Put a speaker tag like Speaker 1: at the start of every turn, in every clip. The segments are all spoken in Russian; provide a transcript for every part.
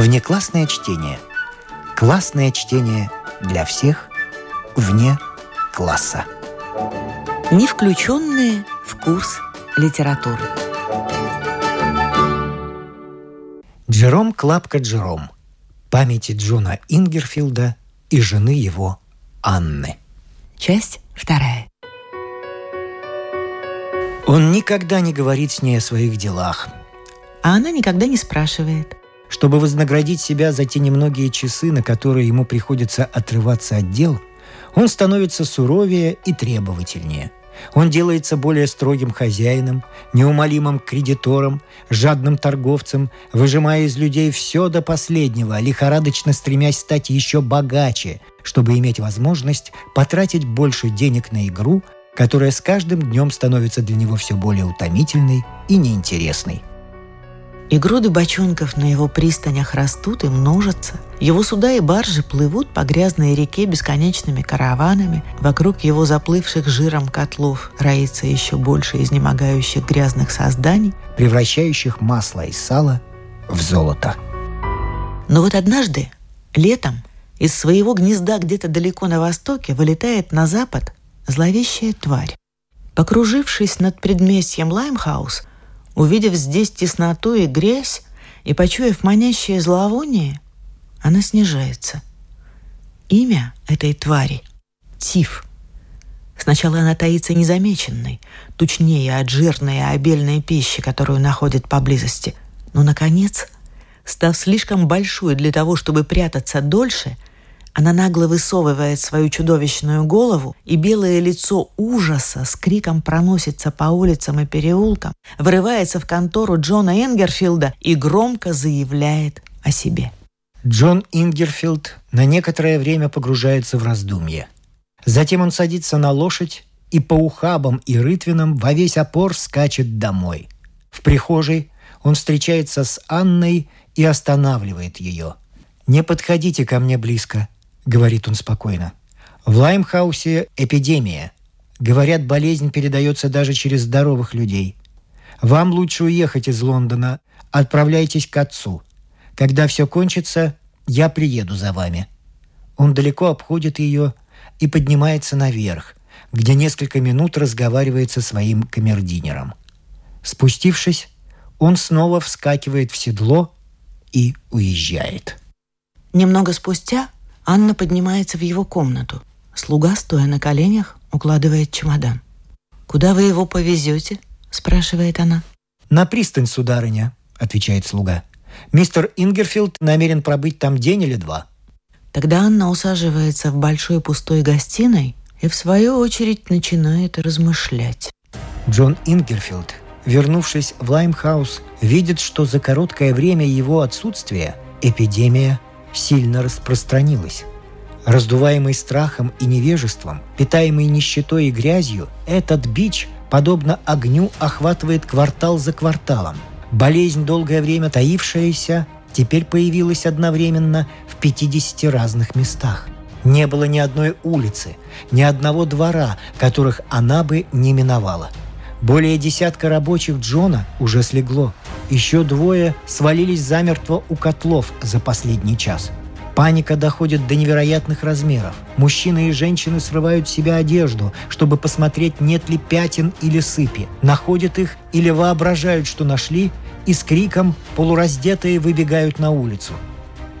Speaker 1: Внеклассное чтение. Классное чтение для всех вне класса.
Speaker 2: Не включенные в курс литературы.
Speaker 1: Джером Клапка Джером. Памяти Джона Ингерфилда и жены его Анны.
Speaker 2: Часть вторая.
Speaker 1: Он никогда не говорит с ней о своих делах.
Speaker 2: А она никогда не спрашивает.
Speaker 1: Чтобы вознаградить себя за те немногие часы, на которые ему приходится отрываться от дел, он становится суровее и требовательнее. Он делается более строгим хозяином, неумолимым кредитором, жадным торговцем, выжимая из людей все до последнего, лихорадочно стремясь стать еще богаче, чтобы иметь возможность потратить больше денег на игру, которая с каждым днем становится для него все более утомительной и неинтересной.
Speaker 2: И груды бочонков на его пристанях растут и множатся. Его суда и баржи плывут по грязной реке бесконечными караванами. Вокруг его заплывших жиром котлов роится еще больше изнемогающих грязных созданий,
Speaker 1: превращающих масло и сало в золото.
Speaker 2: Но вот однажды, летом, из своего гнезда где-то далеко на востоке вылетает на запад зловещая тварь. Покружившись над предместьем Лаймхаус, увидев здесь тесноту и грязь, и почуяв манящее зловоние, она снижается. Имя этой твари — Тиф. Сначала она таится незамеченной, тучнеет от жирной и обильной пищи, которую находит поблизости. Но, наконец, став слишком большой для того, чтобы прятаться дольше — она нагло высовывает свою чудовищную голову, и белое лицо ужаса с криком проносится по улицам и переулкам, вырывается в контору Джона Энгерфилда и громко заявляет о себе.
Speaker 1: Джон Ингерфилд на некоторое время погружается в раздумье. Затем он садится на лошадь и по ухабам и рытвинам во весь опор скачет домой. В прихожей он встречается с Анной и останавливает ее. «Не подходите ко мне близко», — говорит он спокойно. «В Лаймхаусе эпидемия. Говорят, болезнь передается даже через здоровых людей. Вам лучше уехать из Лондона. Отправляйтесь к отцу. Когда все кончится, я приеду за вами». Он далеко обходит ее и поднимается наверх, где несколько минут разговаривает со своим камердинером. Спустившись, он снова вскакивает в седло и уезжает.
Speaker 2: Немного спустя Анна поднимается в его комнату. Слуга, стоя на коленях, укладывает чемодан. «Куда вы его повезете?» – спрашивает она.
Speaker 1: «На пристань, сударыня», – отвечает слуга. «Мистер Ингерфилд намерен пробыть там день или два».
Speaker 2: Тогда Анна усаживается в большой пустой гостиной и, в свою очередь, начинает размышлять.
Speaker 1: Джон Ингерфилд, вернувшись в Лаймхаус, видит, что за короткое время его отсутствия эпидемия сильно распространилась. Раздуваемый страхом и невежеством, питаемый нищетой и грязью, этот бич, подобно огню, охватывает квартал за кварталом. Болезнь, долгое время таившаяся, теперь появилась одновременно в 50 разных местах. Не было ни одной улицы, ни одного двора, которых она бы не миновала. Более десятка рабочих Джона уже слегло. Еще двое свалились замертво у котлов за последний час. Паника доходит до невероятных размеров. Мужчины и женщины срывают с себя одежду, чтобы посмотреть, нет ли пятен или сыпи. Находят их или воображают, что нашли, и с криком полураздетые выбегают на улицу.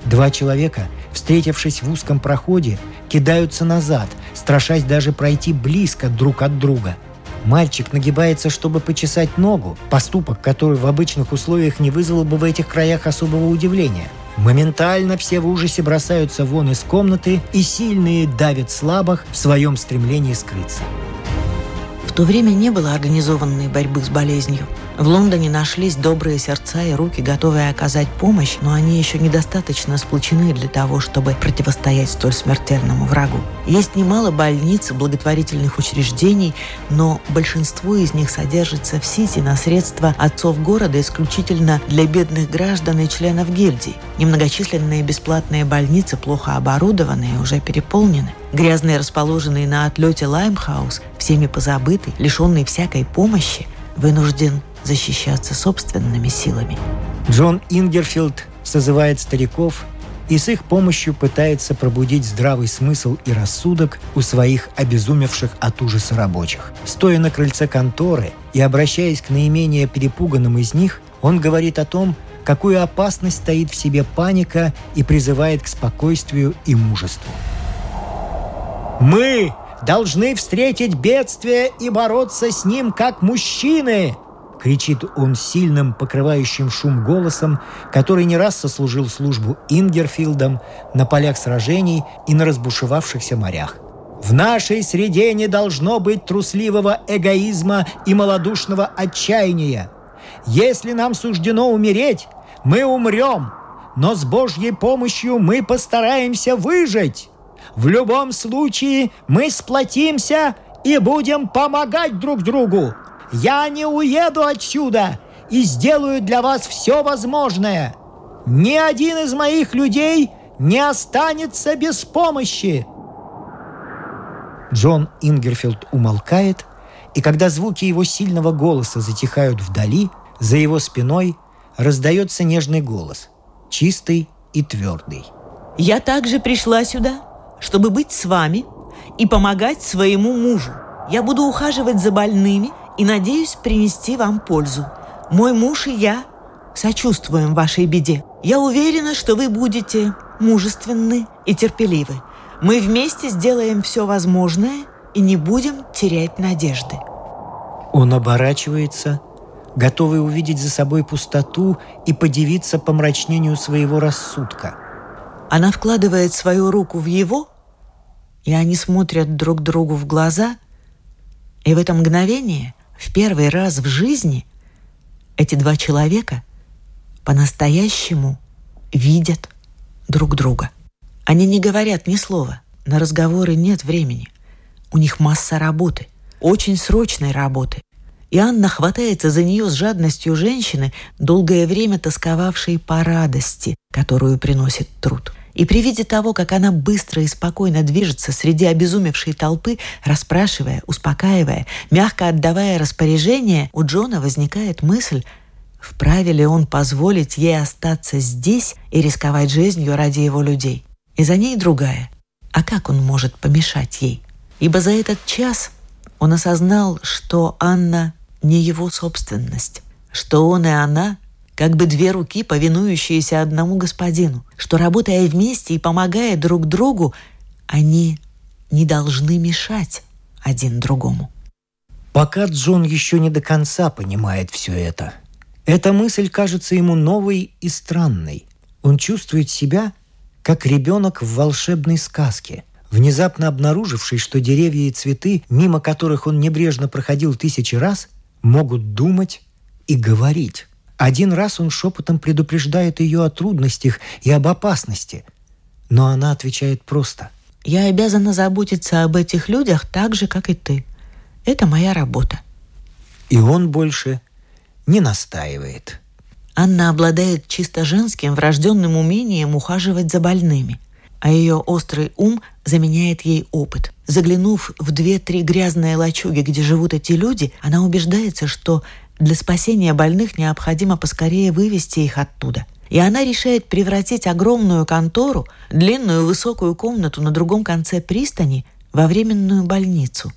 Speaker 1: Два человека, встретившись в узком проходе, кидаются назад, страшась даже пройти близко друг от друга – Мальчик нагибается, чтобы почесать ногу, поступок, который в обычных условиях не вызвал бы в этих краях особого удивления. Моментально все в ужасе бросаются вон из комнаты, и сильные давят слабых в своем стремлении скрыться.
Speaker 2: В то время не было организованной борьбы с болезнью. В Лондоне нашлись добрые сердца и руки, готовые оказать помощь, но они еще недостаточно сплочены для того, чтобы противостоять столь смертельному врагу. Есть немало больниц и благотворительных учреждений, но большинство из них содержится в Сити на средства отцов города исключительно для бедных граждан и членов гильдий. Немногочисленные бесплатные больницы плохо оборудованы и уже переполнены. Грязный, расположенный на отлете Лаймхаус, всеми позабытый, лишенный всякой помощи, вынужден защищаться собственными силами.
Speaker 1: Джон Ингерфилд созывает стариков и с их помощью пытается пробудить здравый смысл и рассудок у своих обезумевших от ужаса рабочих. Стоя на крыльце конторы и обращаясь к наименее перепуганным из них, он говорит о том, какую опасность стоит в себе паника и призывает к спокойствию и мужеству. «Мы должны встретить бедствие и бороться с ним как мужчины!» Кричит он сильным, покрывающим шум голосом, который не раз сослужил службу Ингерфилдом на полях сражений и на разбушевавшихся морях. В нашей среде не должно быть трусливого эгоизма и малодушного отчаяния. Если нам суждено умереть, мы умрем, но с Божьей помощью мы постараемся выжить. В любом случае мы сплотимся и будем помогать друг другу. Я не уеду отсюда и сделаю для вас все возможное. Ни один из моих людей не останется без помощи. Джон Ингерфилд умолкает, и когда звуки его сильного голоса затихают вдали, за его спиной раздается нежный голос, чистый и твердый.
Speaker 2: «Я также пришла сюда, чтобы быть с вами и помогать своему мужу. Я буду ухаживать за больными и надеюсь принести вам пользу. Мой муж и я сочувствуем вашей беде. Я уверена, что вы будете мужественны и терпеливы. Мы вместе сделаем все возможное и не будем терять надежды.
Speaker 1: Он оборачивается, готовый увидеть за собой пустоту и подивиться помрачнению своего рассудка.
Speaker 2: Она вкладывает свою руку в его, и они смотрят друг другу в глаза, и в это мгновение, в первый раз в жизни, эти два человека по-настоящему видят друг друга. Они не говорят ни слова, на разговоры нет времени. У них масса работы, очень срочной работы. И Анна хватается за нее с жадностью женщины, долгое время тосковавшей по радости, которую приносит труд. И при виде того, как она быстро и спокойно движется среди обезумевшей толпы, расспрашивая, успокаивая, мягко отдавая распоряжение, у Джона возникает мысль, вправе ли он позволить ей остаться здесь и рисковать жизнью ради его людей. И за ней другая. А как он может помешать ей? Ибо за этот час он осознал, что Анна не его собственность, что он и она как бы две руки, повинующиеся одному господину, что, работая вместе и помогая друг другу, они не должны мешать один другому.
Speaker 1: Пока Джон еще не до конца понимает все это, эта мысль кажется ему новой и странной. Он чувствует себя, как ребенок в волшебной сказке, внезапно обнаруживший, что деревья и цветы, мимо которых он небрежно проходил тысячи раз, могут думать и говорить. Один раз он шепотом предупреждает ее о трудностях и об опасности, но она отвечает просто.
Speaker 2: «Я обязана заботиться об этих людях так же, как и ты. Это моя работа».
Speaker 1: И он больше не настаивает.
Speaker 2: Анна обладает чисто женским врожденным умением ухаживать за больными, а ее острый ум заменяет ей опыт. Заглянув в две-три грязные лачуги, где живут эти люди, она убеждается, что для спасения больных необходимо поскорее вывести их оттуда. И она решает превратить огромную контору, длинную высокую комнату на другом конце пристани, во временную больницу.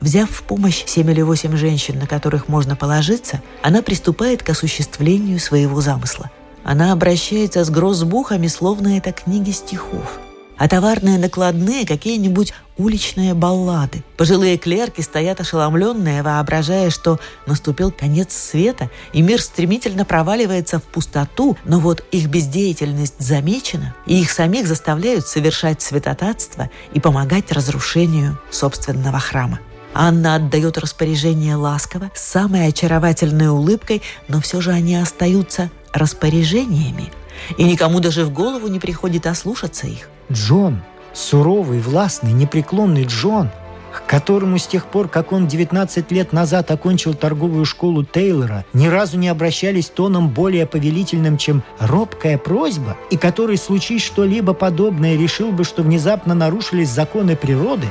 Speaker 2: Взяв в помощь семь или восемь женщин, на которых можно положиться, она приступает к осуществлению своего замысла. Она обращается с грозбухами, словно это книги стихов – а товарные накладные – какие-нибудь уличные баллады. Пожилые клерки стоят ошеломленные, воображая, что наступил конец света, и мир стремительно проваливается в пустоту, но вот их бездеятельность замечена, и их самих заставляют совершать святотатство и помогать разрушению собственного храма. Анна отдает распоряжение ласково, с самой очаровательной улыбкой, но все же они остаются распоряжениями, и никому даже в голову не приходит ослушаться их.
Speaker 1: Джон, суровый, властный, непреклонный Джон, к которому с тех пор, как он 19 лет назад окончил торговую школу Тейлора, ни разу не обращались тоном более повелительным, чем робкая просьба, и который, случись что-либо подобное, решил бы, что внезапно нарушились законы природы,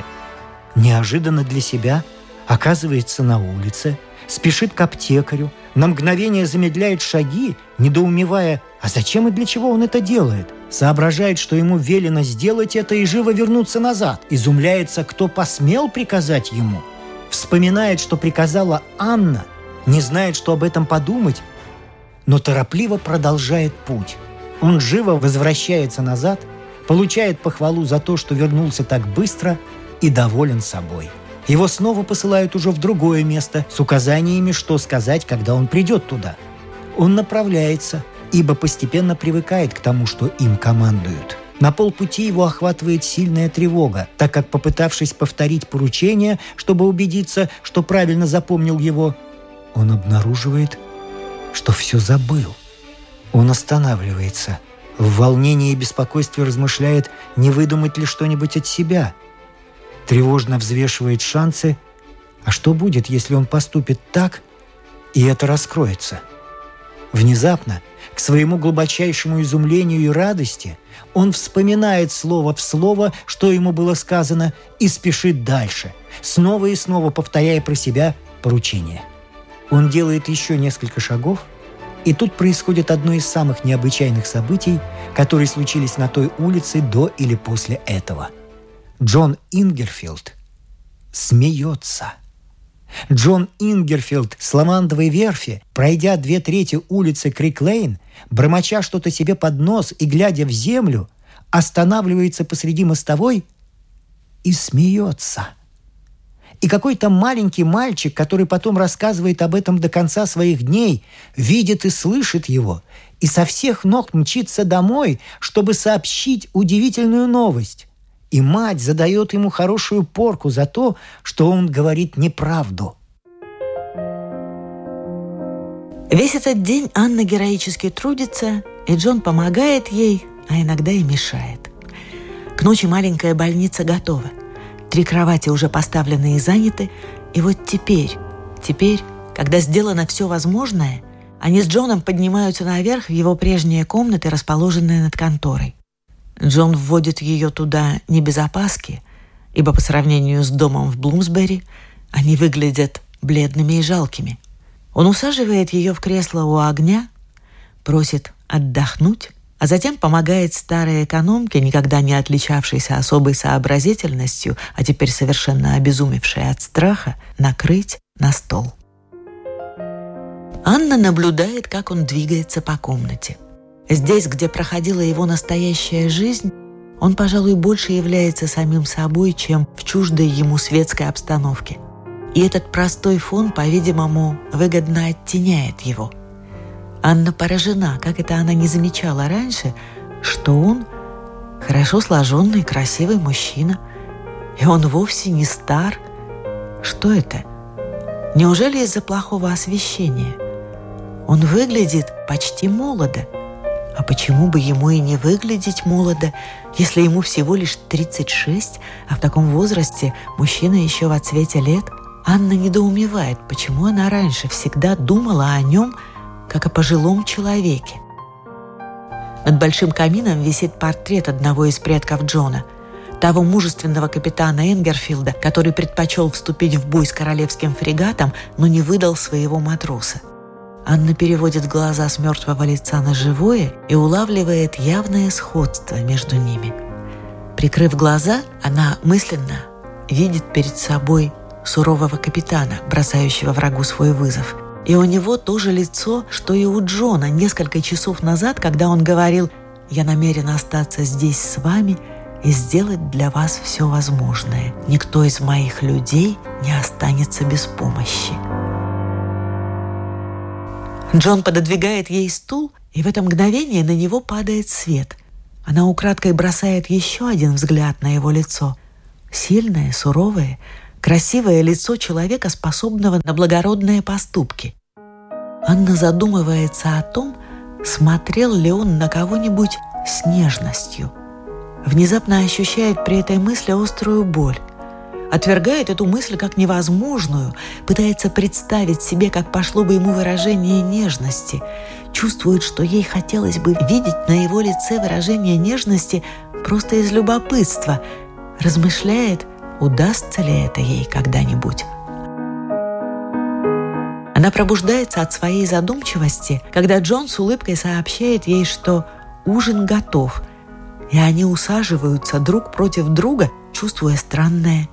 Speaker 1: неожиданно для себя оказывается на улице, спешит к аптекарю, на мгновение замедляет шаги, недоумевая, А зачем и для чего он это делает? Соображает, что ему велено сделать это и живо вернуться назад. Изумляется, кто посмел приказать ему. Вспоминает, что приказала Анна. Не знает, что об этом подумать. Но торопливо продолжает путь. Он живо возвращается назад, получает похвалу за то, что вернулся так быстро и доволен собой. Его снова посылают уже в другое место с указаниями, что сказать, когда он придет туда. Он направляется – ибо постепенно привыкает к тому, что им командуют. На полпути его охватывает сильная тревога, так как, попытавшись повторить поручение, чтобы убедиться, что правильно запомнил его, он обнаруживает, что все забыл. Он останавливается. В волнении и беспокойстве размышляет, не выдумать ли что-нибудь от себя. Тревожно взвешивает шансы. А что будет, если он поступит так, и это раскроется? Внезапно – к своему глубочайшему изумлению и радости он вспоминает слово в слово, что ему было сказано, и спешит дальше, снова и снова повторяя про себя поручение. Он делает еще несколько шагов, и тут происходит одно из самых необычайных событий, которые случились на той улице до или после этого. Джон Ингерфилд смеется – Джон Ингерфилд с Ламандовой верфи, пройдя две трети улицы Криклейн, бормоча что-то себе под нос и глядя в землю, останавливается посреди мостовой и смеется. И какой-то маленький мальчик, который потом рассказывает об этом до конца своих дней, видит и слышит его, и со всех ног мчится домой, чтобы сообщить удивительную новость и мать задает ему хорошую порку за то, что он говорит неправду.
Speaker 2: Весь этот день Анна героически трудится, и Джон помогает ей, а иногда и мешает. К ночи маленькая больница готова. Три кровати уже поставлены и заняты, и вот теперь, теперь, когда сделано все возможное, они с Джоном поднимаются наверх в его прежние комнаты, расположенные над конторой. Джон вводит ее туда не без опаски, ибо по сравнению с домом в Блумсбери они выглядят бледными и жалкими. Он усаживает ее в кресло у огня, просит отдохнуть, а затем помогает старой экономке, никогда не отличавшейся особой сообразительностью, а теперь совершенно обезумевшей от страха, накрыть на стол. Анна наблюдает, как он двигается по комнате. Здесь, где проходила его настоящая жизнь, он, пожалуй, больше является самим собой, чем в чуждой ему светской обстановке. И этот простой фон, по-видимому, выгодно оттеняет его. Анна поражена, как это она не замечала раньше, что он хорошо сложенный, красивый мужчина, и он вовсе не стар. Что это? Неужели из-за плохого освещения? Он выглядит почти молодо – а почему бы ему и не выглядеть молодо, если ему всего лишь 36, а в таком возрасте мужчина еще в отцвете лет? Анна недоумевает, почему она раньше всегда думала о нем, как о пожилом человеке. Над большим камином висит портрет одного из предков Джона, того мужественного капитана Энгерфилда, который предпочел вступить в бой с королевским фрегатом, но не выдал своего матроса – Анна переводит глаза с мертвого лица на живое и улавливает явное сходство между ними. Прикрыв глаза, она мысленно видит перед собой сурового капитана, бросающего врагу свой вызов. И у него то же лицо, что и у Джона несколько часов назад, когда он говорил «Я намерен остаться здесь с вами и сделать для вас все возможное. Никто из моих людей не останется без помощи». Джон пододвигает ей стул, и в это мгновение на него падает свет. Она украдкой бросает еще один взгляд на его лицо. Сильное, суровое, красивое лицо человека, способного на благородные поступки. Анна задумывается о том, смотрел ли он на кого-нибудь с нежностью. Внезапно ощущает при этой мысли острую боль отвергает эту мысль как невозможную, пытается представить себе, как пошло бы ему выражение нежности, чувствует, что ей хотелось бы видеть на его лице выражение нежности просто из любопытства, размышляет, удастся ли это ей когда-нибудь. Она пробуждается от своей задумчивости, когда Джон с улыбкой сообщает ей, что ужин готов, и они усаживаются друг против друга, чувствуя странное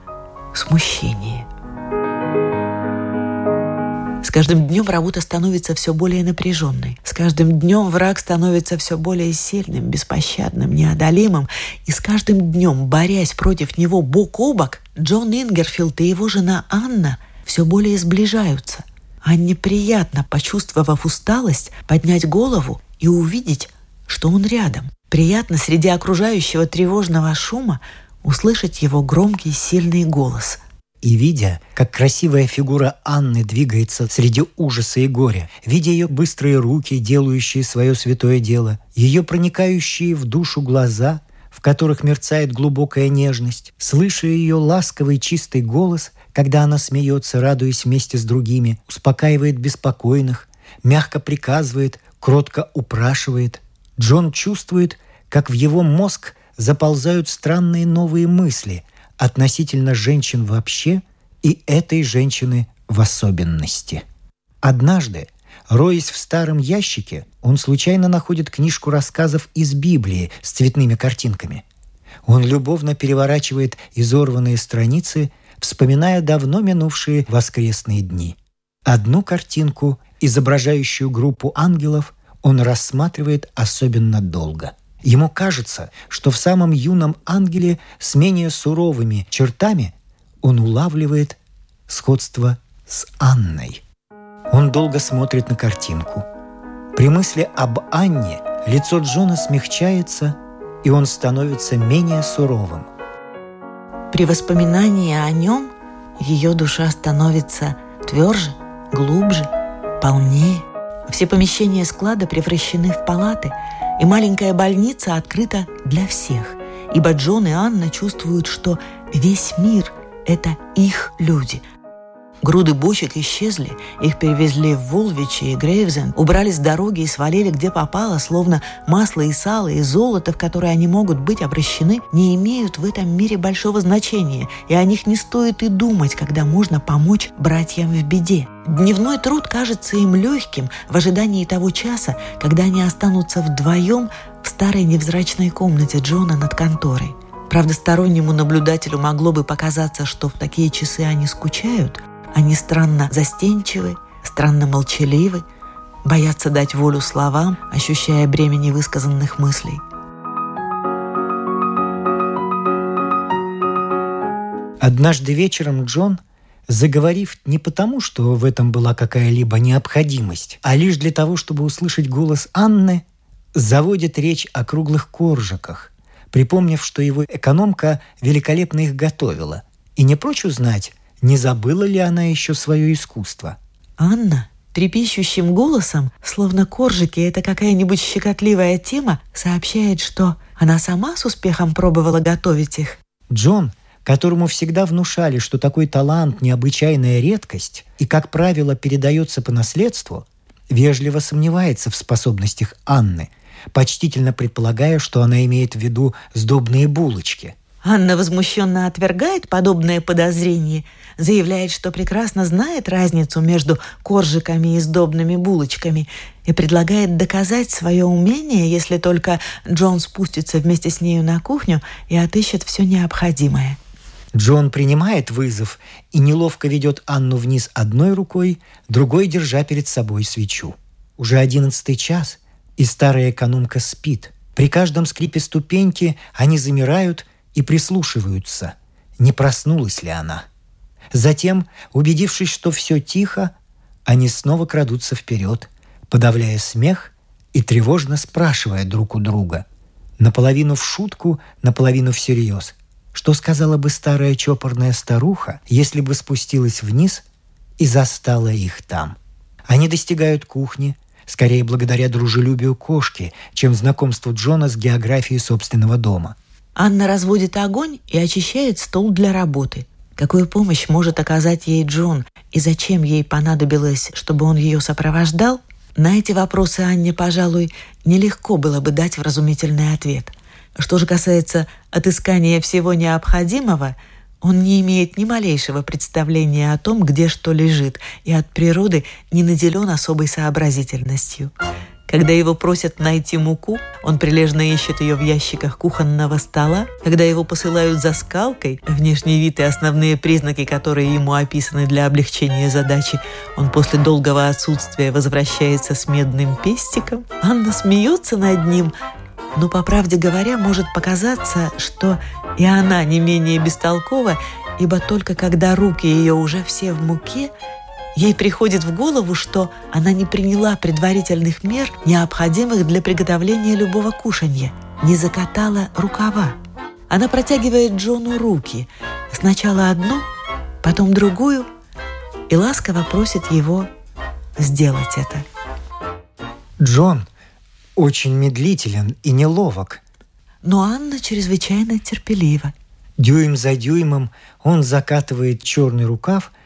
Speaker 2: смущение. С каждым днем работа становится все более напряженной. С каждым днем враг становится все более сильным, беспощадным, неодолимым. И с каждым днем, борясь против него бок о бок, Джон Ингерфилд и его жена Анна все более сближаются. Анне приятно, почувствовав усталость, поднять голову и увидеть, что он рядом. Приятно среди окружающего тревожного шума услышать его громкий сильный голос –
Speaker 1: и видя, как красивая фигура Анны двигается среди ужаса и горя, видя ее быстрые руки, делающие свое святое дело, ее проникающие в душу глаза, в которых мерцает глубокая нежность, слыша ее ласковый чистый голос, когда она смеется, радуясь вместе с другими, успокаивает беспокойных, мягко приказывает, кротко упрашивает, Джон чувствует, как в его мозг заползают странные новые мысли, относительно женщин вообще и этой женщины в особенности. Однажды, роясь в старом ящике, он случайно находит книжку рассказов из Библии с цветными картинками. Он любовно переворачивает изорванные страницы, вспоминая давно минувшие воскресные дни. Одну картинку, изображающую группу ангелов, он рассматривает особенно долго – Ему кажется, что в самом юном ангеле с менее суровыми чертами он улавливает сходство с Анной. Он долго смотрит на картинку. При мысли об Анне лицо Джона смягчается, и он становится менее суровым.
Speaker 2: При воспоминании о нем ее душа становится тверже, глубже, полнее. Все помещения склада превращены в палаты – и маленькая больница открыта для всех, ибо Джон и Анна чувствуют, что весь мир – это их люди – Груды бочек исчезли, их перевезли в Вулвичи и Грейвзен, убрали с дороги и свалили где попало, словно масло и сало и золото, в которые они могут быть обращены, не имеют в этом мире большого значения, и о них не стоит и думать, когда можно помочь братьям в беде. Дневной труд кажется им легким в ожидании того часа, когда они останутся вдвоем в старой невзрачной комнате Джона над конторой. Правда, стороннему наблюдателю могло бы показаться, что в такие часы они скучают – они странно застенчивы, странно молчаливы, боятся дать волю словам, ощущая бремя невысказанных мыслей.
Speaker 1: Однажды вечером Джон, заговорив не потому, что в этом была какая-либо необходимость, а лишь для того, чтобы услышать голос Анны, заводит речь о круглых коржиках, припомнив, что его экономка великолепно их готовила, и не прочь узнать, не забыла ли она еще свое искусство?
Speaker 2: Анна трепещущим голосом, словно коржики — это какая-нибудь щекотливая тема, сообщает, что она сама с успехом пробовала готовить их.
Speaker 1: Джон, которому всегда внушали, что такой талант – необычайная редкость и, как правило, передается по наследству, вежливо сомневается в способностях Анны, почтительно предполагая, что она имеет в виду сдобные булочки –
Speaker 2: Анна возмущенно отвергает подобное подозрение, заявляет, что прекрасно знает разницу между коржиками и сдобными булочками и предлагает доказать свое умение, если только Джон спустится вместе с нею на кухню и отыщет все необходимое.
Speaker 1: Джон принимает вызов и неловко ведет Анну вниз одной рукой, другой держа перед собой свечу. Уже одиннадцатый час, и старая экономка спит. При каждом скрипе ступеньки они замирают – и прислушиваются, не проснулась ли она. Затем, убедившись, что все тихо, они снова крадутся вперед, подавляя смех и тревожно спрашивая друг у друга, наполовину в шутку, наполовину всерьез, что сказала бы старая чопорная старуха, если бы спустилась вниз и застала их там. Они достигают кухни, скорее благодаря дружелюбию кошки, чем знакомству Джона с географией собственного дома –
Speaker 2: Анна разводит огонь и очищает стол для работы. Какую помощь может оказать ей Джон и зачем ей понадобилось, чтобы он ее сопровождал? На эти вопросы Анне, пожалуй, нелегко было бы дать вразумительный ответ. Что же касается отыскания всего необходимого, Он не имеет ни малейшего представления о том, где что лежит, и от природы не наделен особой сообразительностью. Когда его просят найти муку, он прилежно ищет ее в ящиках кухонного стола. Когда его посылают за скалкой, внешний вид и основные признаки, которые ему описаны для облегчения задачи, он после долгого отсутствия возвращается с медным пестиком. Анна смеется над ним, но, по правде говоря, может показаться, что и она не менее бестолкова, ибо только когда руки ее уже все в муке, Ей приходит в голову, что она не приняла предварительных мер, необходимых для приготовления любого кушанья, не закатала рукава. Она протягивает Джону руки, сначала одну, потом другую, и ласково просит его сделать это.
Speaker 1: Джон очень медлителен и неловок.
Speaker 2: Но Анна чрезвычайно терпелива.
Speaker 1: Дюйм за дюймом он закатывает черный рукав –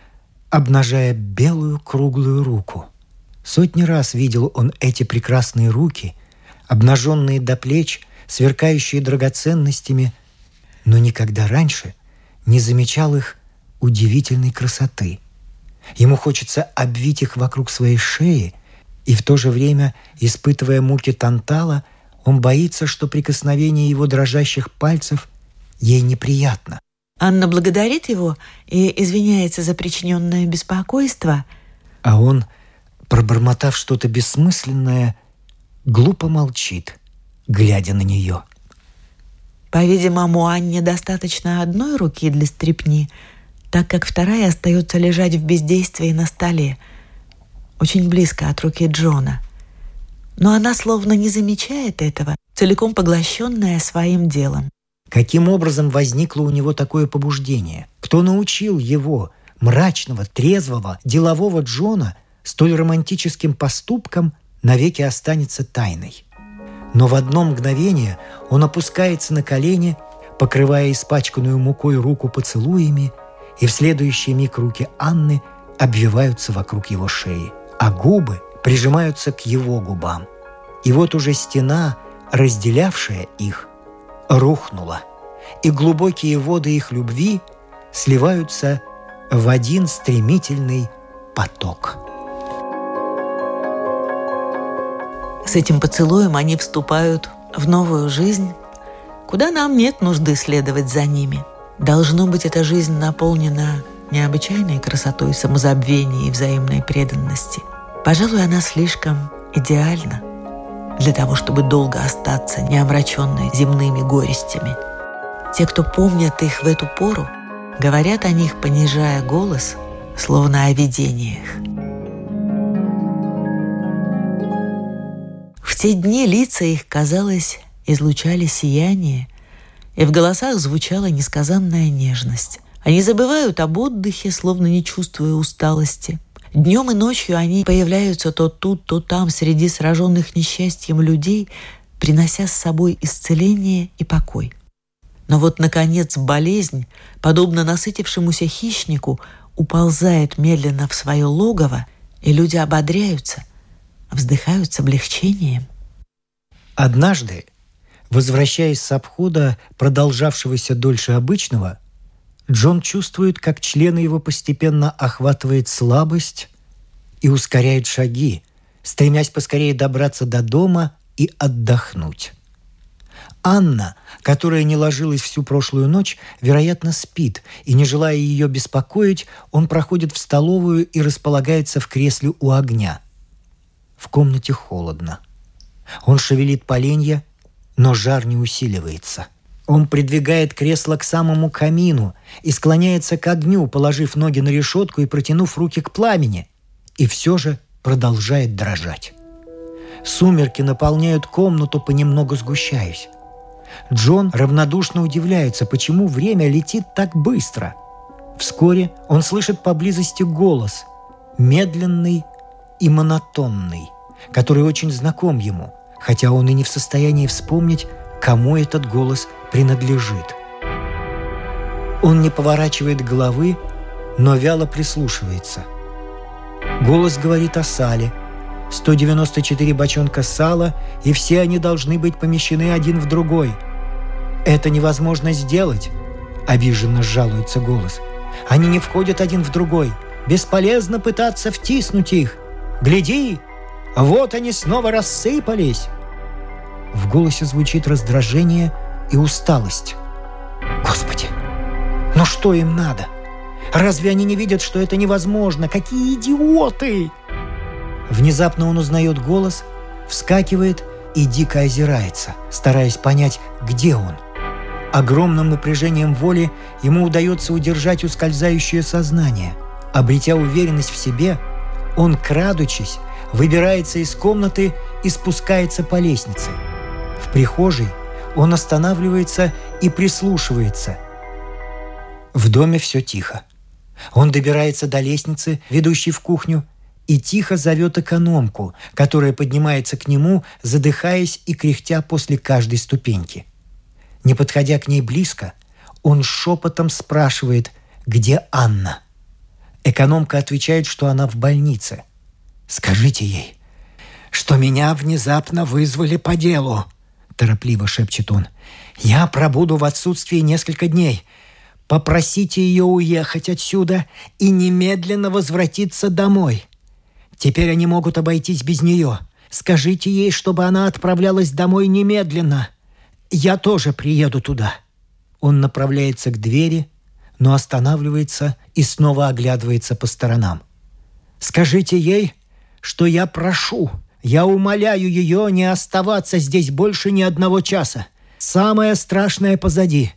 Speaker 1: обнажая белую круглую руку. Сотни раз видел он эти прекрасные руки, обнаженные до плеч, сверкающие драгоценностями, но никогда раньше не замечал их удивительной красоты. Ему хочется обвить их вокруг своей шеи, и в то же время, испытывая муки Тантала, он боится, что прикосновение его дрожащих пальцев ей неприятно.
Speaker 2: Анна благодарит его и извиняется за причиненное беспокойство.
Speaker 1: А он, пробормотав что-то бессмысленное, глупо молчит, глядя на нее.
Speaker 2: По-видимому, Анне достаточно одной руки для стрепни, так как вторая остается лежать в бездействии на столе, очень близко от руки Джона. Но она словно не замечает этого, целиком поглощенная своим делом.
Speaker 1: Каким образом возникло у него такое побуждение? Кто научил его, мрачного, трезвого, делового Джона, столь романтическим поступкам навеки останется тайной? Но в одно мгновение он опускается на колени, покрывая испачканную мукой руку поцелуями, и в следующий миг руки Анны обвиваются вокруг его шеи, а губы прижимаются к его губам. И вот уже стена, разделявшая их – рухнула, и глубокие воды их любви сливаются в один стремительный поток.
Speaker 2: С этим поцелуем они вступают в новую жизнь, куда нам нет нужды следовать за ними. Должно быть, эта жизнь наполнена необычайной красотой самозабвения и взаимной преданности. Пожалуй, она слишком идеальна – для того, чтобы долго остаться неомраченной земными горестями. Те, кто помнят их в эту пору, говорят о них, понижая голос, словно о видениях. В те дни лица их, казалось, излучали сияние, и в голосах звучала несказанная нежность. Они забывают об отдыхе, словно не чувствуя усталости – Днем и ночью они появляются то тут, то там среди сраженных несчастьем людей, принося с собой исцеление и покой. Но вот, наконец, болезнь, подобно насытившемуся хищнику, уползает медленно в свое логово, и люди ободряются, вздыхают с облегчением.
Speaker 1: Однажды, возвращаясь с обхода, продолжавшегося дольше обычного, Джон чувствует, как члены его постепенно охватывает слабость и ускоряет шаги, стремясь поскорее добраться до дома и отдохнуть. Анна, которая не ложилась всю прошлую ночь, вероятно, спит, и, не желая ее беспокоить, он проходит в столовую и располагается в кресле у огня. В комнате холодно. Он шевелит поленья, но жар не усиливается – он придвигает кресло к самому камину и склоняется к огню, положив ноги на решетку и протянув руки к пламени. И все же продолжает дрожать. Сумерки наполняют комнату, понемногу сгущаясь. Джон равнодушно удивляется, почему время летит так быстро. Вскоре он слышит поблизости голос, медленный и монотонный, который очень знаком ему, хотя он и не в состоянии вспомнить, кому этот голос принадлежит. Он не поворачивает головы, но вяло прислушивается. Голос говорит о сале. 194 бочонка сала, и все они должны быть помещены один в другой. Это невозможно сделать, — обиженно жалуется голос. «Они не входят один в другой. Бесполезно пытаться втиснуть их. Гляди, вот они снова рассыпались!» В голосе звучит раздражение и усталость. «Господи, ну что им надо? Разве они не видят, что это невозможно? Какие идиоты!» Внезапно он узнает голос, вскакивает и дико озирается, стараясь понять, где он. Огромным напряжением воли ему удается удержать ускользающее сознание. Обретя уверенность в себе, он, крадучись, выбирается из комнаты и спускается по лестнице. В прихожей он останавливается и прислушивается. В доме все тихо. Он добирается до лестницы, ведущей в кухню, и тихо зовет экономку, которая поднимается к нему, задыхаясь и кряхтя после каждой ступеньки. Не подходя к ней близко, он шепотом спрашивает, где Анна. Экономка отвечает, что она в больнице. «Скажите ей, что меня внезапно вызвали по делу», – торопливо шепчет он. «Я пробуду в отсутствии несколько дней. Попросите ее уехать отсюда и немедленно возвратиться домой. Теперь они могут обойтись без нее. Скажите ей, чтобы она отправлялась домой немедленно. Я тоже приеду туда». Он направляется к двери, но останавливается и снова оглядывается по сторонам. «Скажите ей, что я прошу, я умоляю ее не оставаться здесь больше ни одного часа. Самое страшное позади.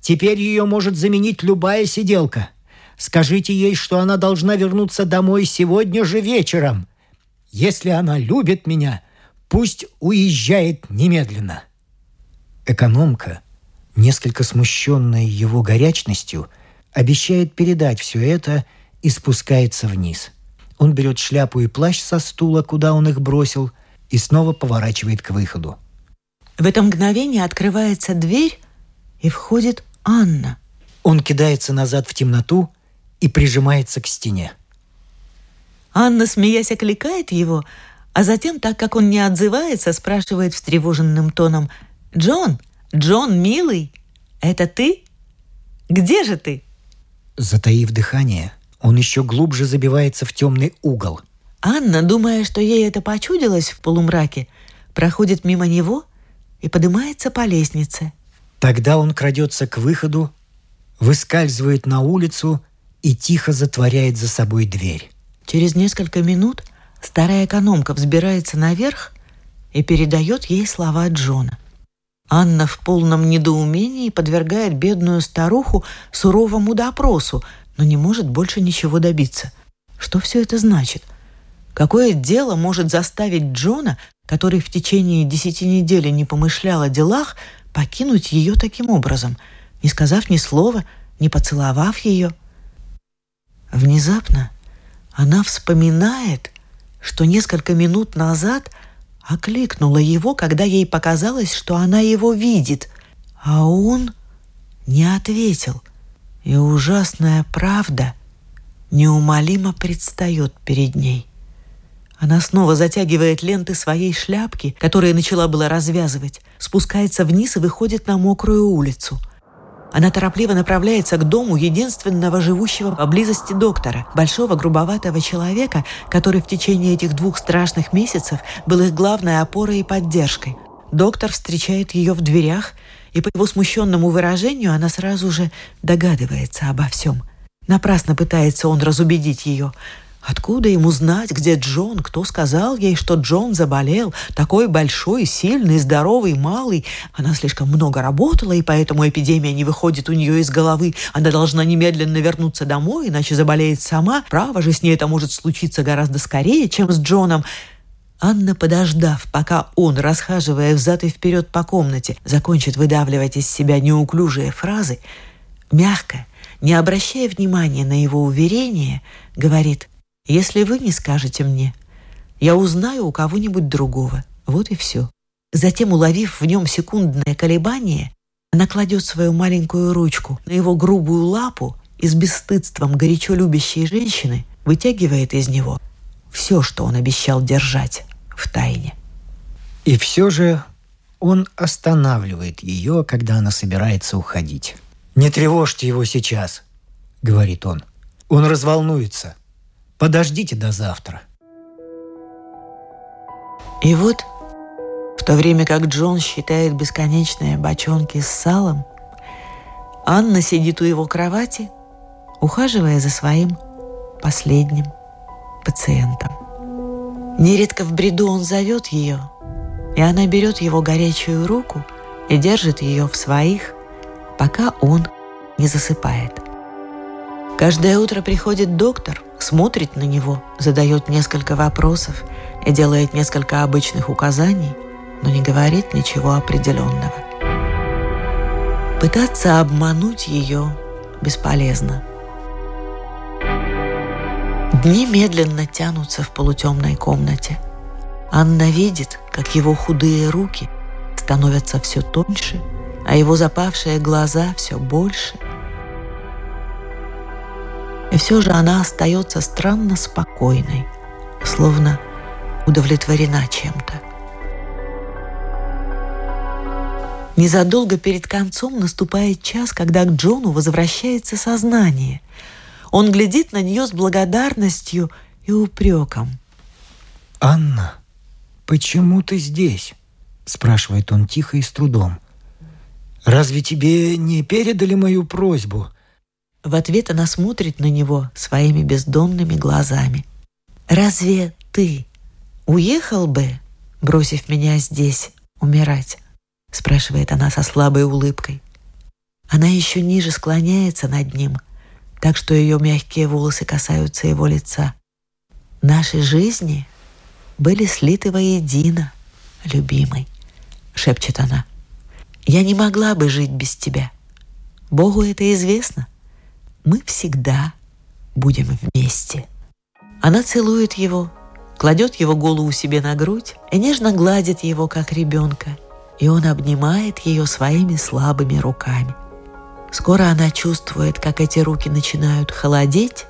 Speaker 1: Теперь ее может заменить любая сиделка. Скажите ей, что она должна вернуться домой сегодня же вечером. Если она любит меня, пусть уезжает немедленно». Экономка, несколько смущенная его горячностью, обещает передать все это и спускается вниз. Он берет шляпу и плащ со стула, куда он их бросил, и снова поворачивает к выходу.
Speaker 2: В это мгновение открывается дверь, и входит Анна.
Speaker 1: Он кидается назад в темноту и прижимается к стене.
Speaker 2: Анна, смеясь, окликает его, а затем, так как он не отзывается, спрашивает встревоженным тоном – «Джон! Джон, милый! Это ты? Где же ты?»
Speaker 1: Затаив дыхание, он еще глубже забивается в темный угол.
Speaker 2: Анна, думая, что ей это почудилось в полумраке, проходит мимо него и поднимается по лестнице.
Speaker 1: Тогда он крадется к выходу, выскальзывает на улицу и тихо затворяет за собой дверь.
Speaker 2: Через несколько минут старая экономка взбирается наверх и передает ей слова Джона – Анна в полном недоумении подвергает бедную старуху суровому допросу, но не может больше ничего добиться. Что все это значит? Какое дело может заставить Джона, который в течение десяти недель не помышлял о делах, покинуть ее таким образом, не сказав ни слова, не поцеловав ее? Внезапно она вспоминает, что несколько минут назад – окликнула его, когда ей показалось, что она его видит, а он не ответил, и ужасная правда неумолимо предстает перед ней. Она снова затягивает ленты своей шляпки, которые начала было развязывать, спускается вниз и выходит на мокрую улицу. Она торопливо направляется к дому единственного живущего поблизости доктора, большого грубоватого человека, который в течение этих двух страшных месяцев был их главной опорой и поддержкой. Доктор встречает ее в дверях, и по его смущенному выражению она сразу же догадывается обо всем. Напрасно пытается он разубедить ее – Откуда ему знать, где Джон? Кто сказал ей, что Джон заболел? Такой большой, сильный, здоровый, малый. Она слишком много работала, и поэтому эпидемия не выходит у нее из головы. Она должна немедленно вернуться домой, иначе заболеет сама. Право же, с ней это может случиться гораздо скорее, чем с Джоном. Анна, подождав, пока он, расхаживая взад и вперед по комнате, закончит выдавливать из себя неуклюжие фразы, мягко, не обращая внимания на его уверение, говорит – если вы не скажете мне, я узнаю у кого-нибудь другого. Вот и все. Затем, уловив в нем секундное колебание, она кладет свою маленькую ручку на его грубую лапу и с бесстыдством горячо любящей женщины вытягивает из него все, что он обещал держать в тайне.
Speaker 1: И все же он останавливает ее, когда она собирается уходить. «Не тревожьте его сейчас», — говорит он. «Он разволнуется. Подождите до завтра».
Speaker 2: И вот, в то время как Джон считает бесконечные бочонки с салом, Анна сидит у его кровати, ухаживая за своим последним пациентом. Нередко в бреду он зовет ее, и она берет его горячую руку и держит ее в своих, пока он не засыпает. Каждое утро приходит доктор, смотрит на него, задает несколько вопросов и делает несколько обычных указаний, но не говорит ничего определенного. Пытаться обмануть ее бесполезно. Дни медленно тянутся в полутемной комнате. Анна видит, как его худые руки становятся все тоньше, а его запавшие глаза все больше. И все же она остается странно спокойной, словно удовлетворена чем-то. Незадолго перед концом наступает час, когда к Джону возвращается сознание – он глядит на нее с благодарностью и упреком.
Speaker 1: «Анна, почему ты здесь?» – спрашивает он тихо и с трудом. «Разве тебе не передали мою просьбу?»
Speaker 2: В ответ она смотрит на него своими бездонными глазами. «Разве ты уехал бы, бросив меня здесь умирать?» – спрашивает она со слабой улыбкой. Она еще ниже склоняется над ним – так что ее мягкие волосы касаются его лица. Наши жизни были слиты воедино, любимый, шепчет она. Я не могла бы жить без тебя. Богу это известно. Мы всегда будем вместе. Она целует его, кладет его голову себе на грудь и нежно гладит его, как ребенка, и он обнимает ее своими слабыми руками – Скоро она чувствует, как эти руки начинают холодеть,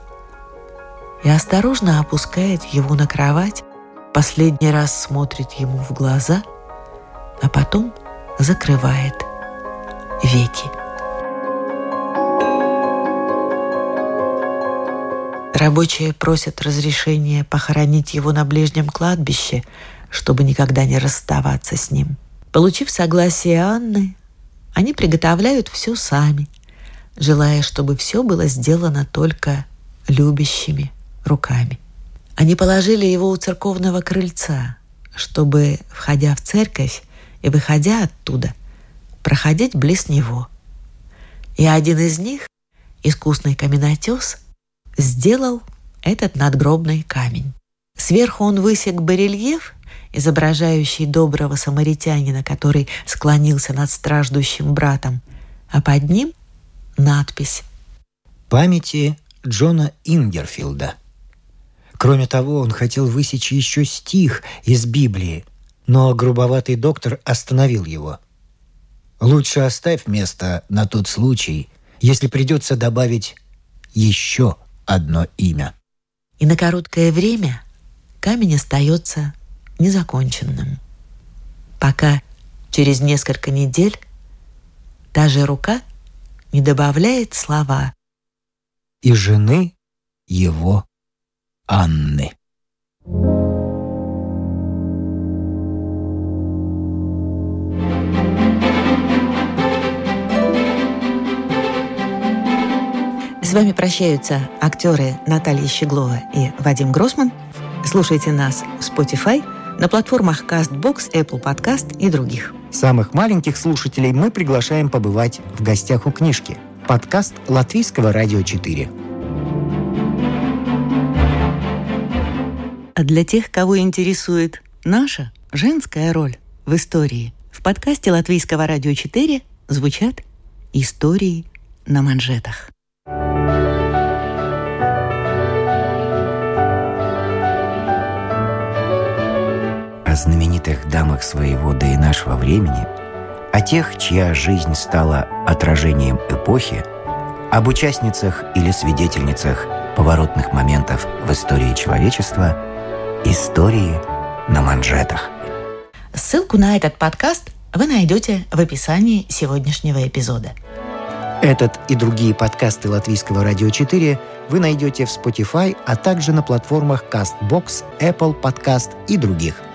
Speaker 2: и осторожно опускает его на кровать, последний раз смотрит ему в глаза, а потом закрывает веки. Рабочие просят разрешения похоронить его на ближнем кладбище, чтобы никогда не расставаться с ним. Получив согласие Анны, они приготовляют все сами, желая, чтобы все было сделано только любящими руками. Они положили его у церковного крыльца, чтобы, входя в церковь и выходя оттуда, проходить близ него. И один из них, искусный каменотес, сделал этот надгробный камень. Сверху он высек барельеф изображающий доброго самаритянина, который склонился над страждущим братом, а под ним надпись
Speaker 1: «Памяти Джона Ингерфилда». Кроме того, он хотел высечь еще стих из Библии, но грубоватый доктор остановил его. «Лучше оставь место на тот случай, если придется добавить еще одно имя».
Speaker 2: И на короткое время камень остается незаконченным. Пока через несколько недель та же рука не добавляет слова
Speaker 1: «и жены его Анны».
Speaker 2: С вами прощаются актеры Наталья Щеглова и Вадим Гросман. Слушайте нас в Spotify – на платформах CastBox, Apple Podcast и других.
Speaker 1: Самых маленьких слушателей мы приглашаем побывать в гостях у книжки. Подкаст Латвийского радио 4.
Speaker 2: А для тех, кого интересует наша женская роль в истории, в подкасте Латвийского радио 4 звучат истории на манжетах.
Speaker 1: Знаменитых дамах своего да и нашего времени, о тех, чья жизнь стала отражением эпохи, об участницах или свидетельницах поворотных моментов в истории человечества, истории на манжетах.
Speaker 2: Ссылку на этот подкаст вы найдете в описании сегодняшнего эпизода.
Speaker 1: Этот и другие подкасты Латвийского радио 4 вы найдете в Spotify, а также на платформах CastBox, Apple Podcast и других –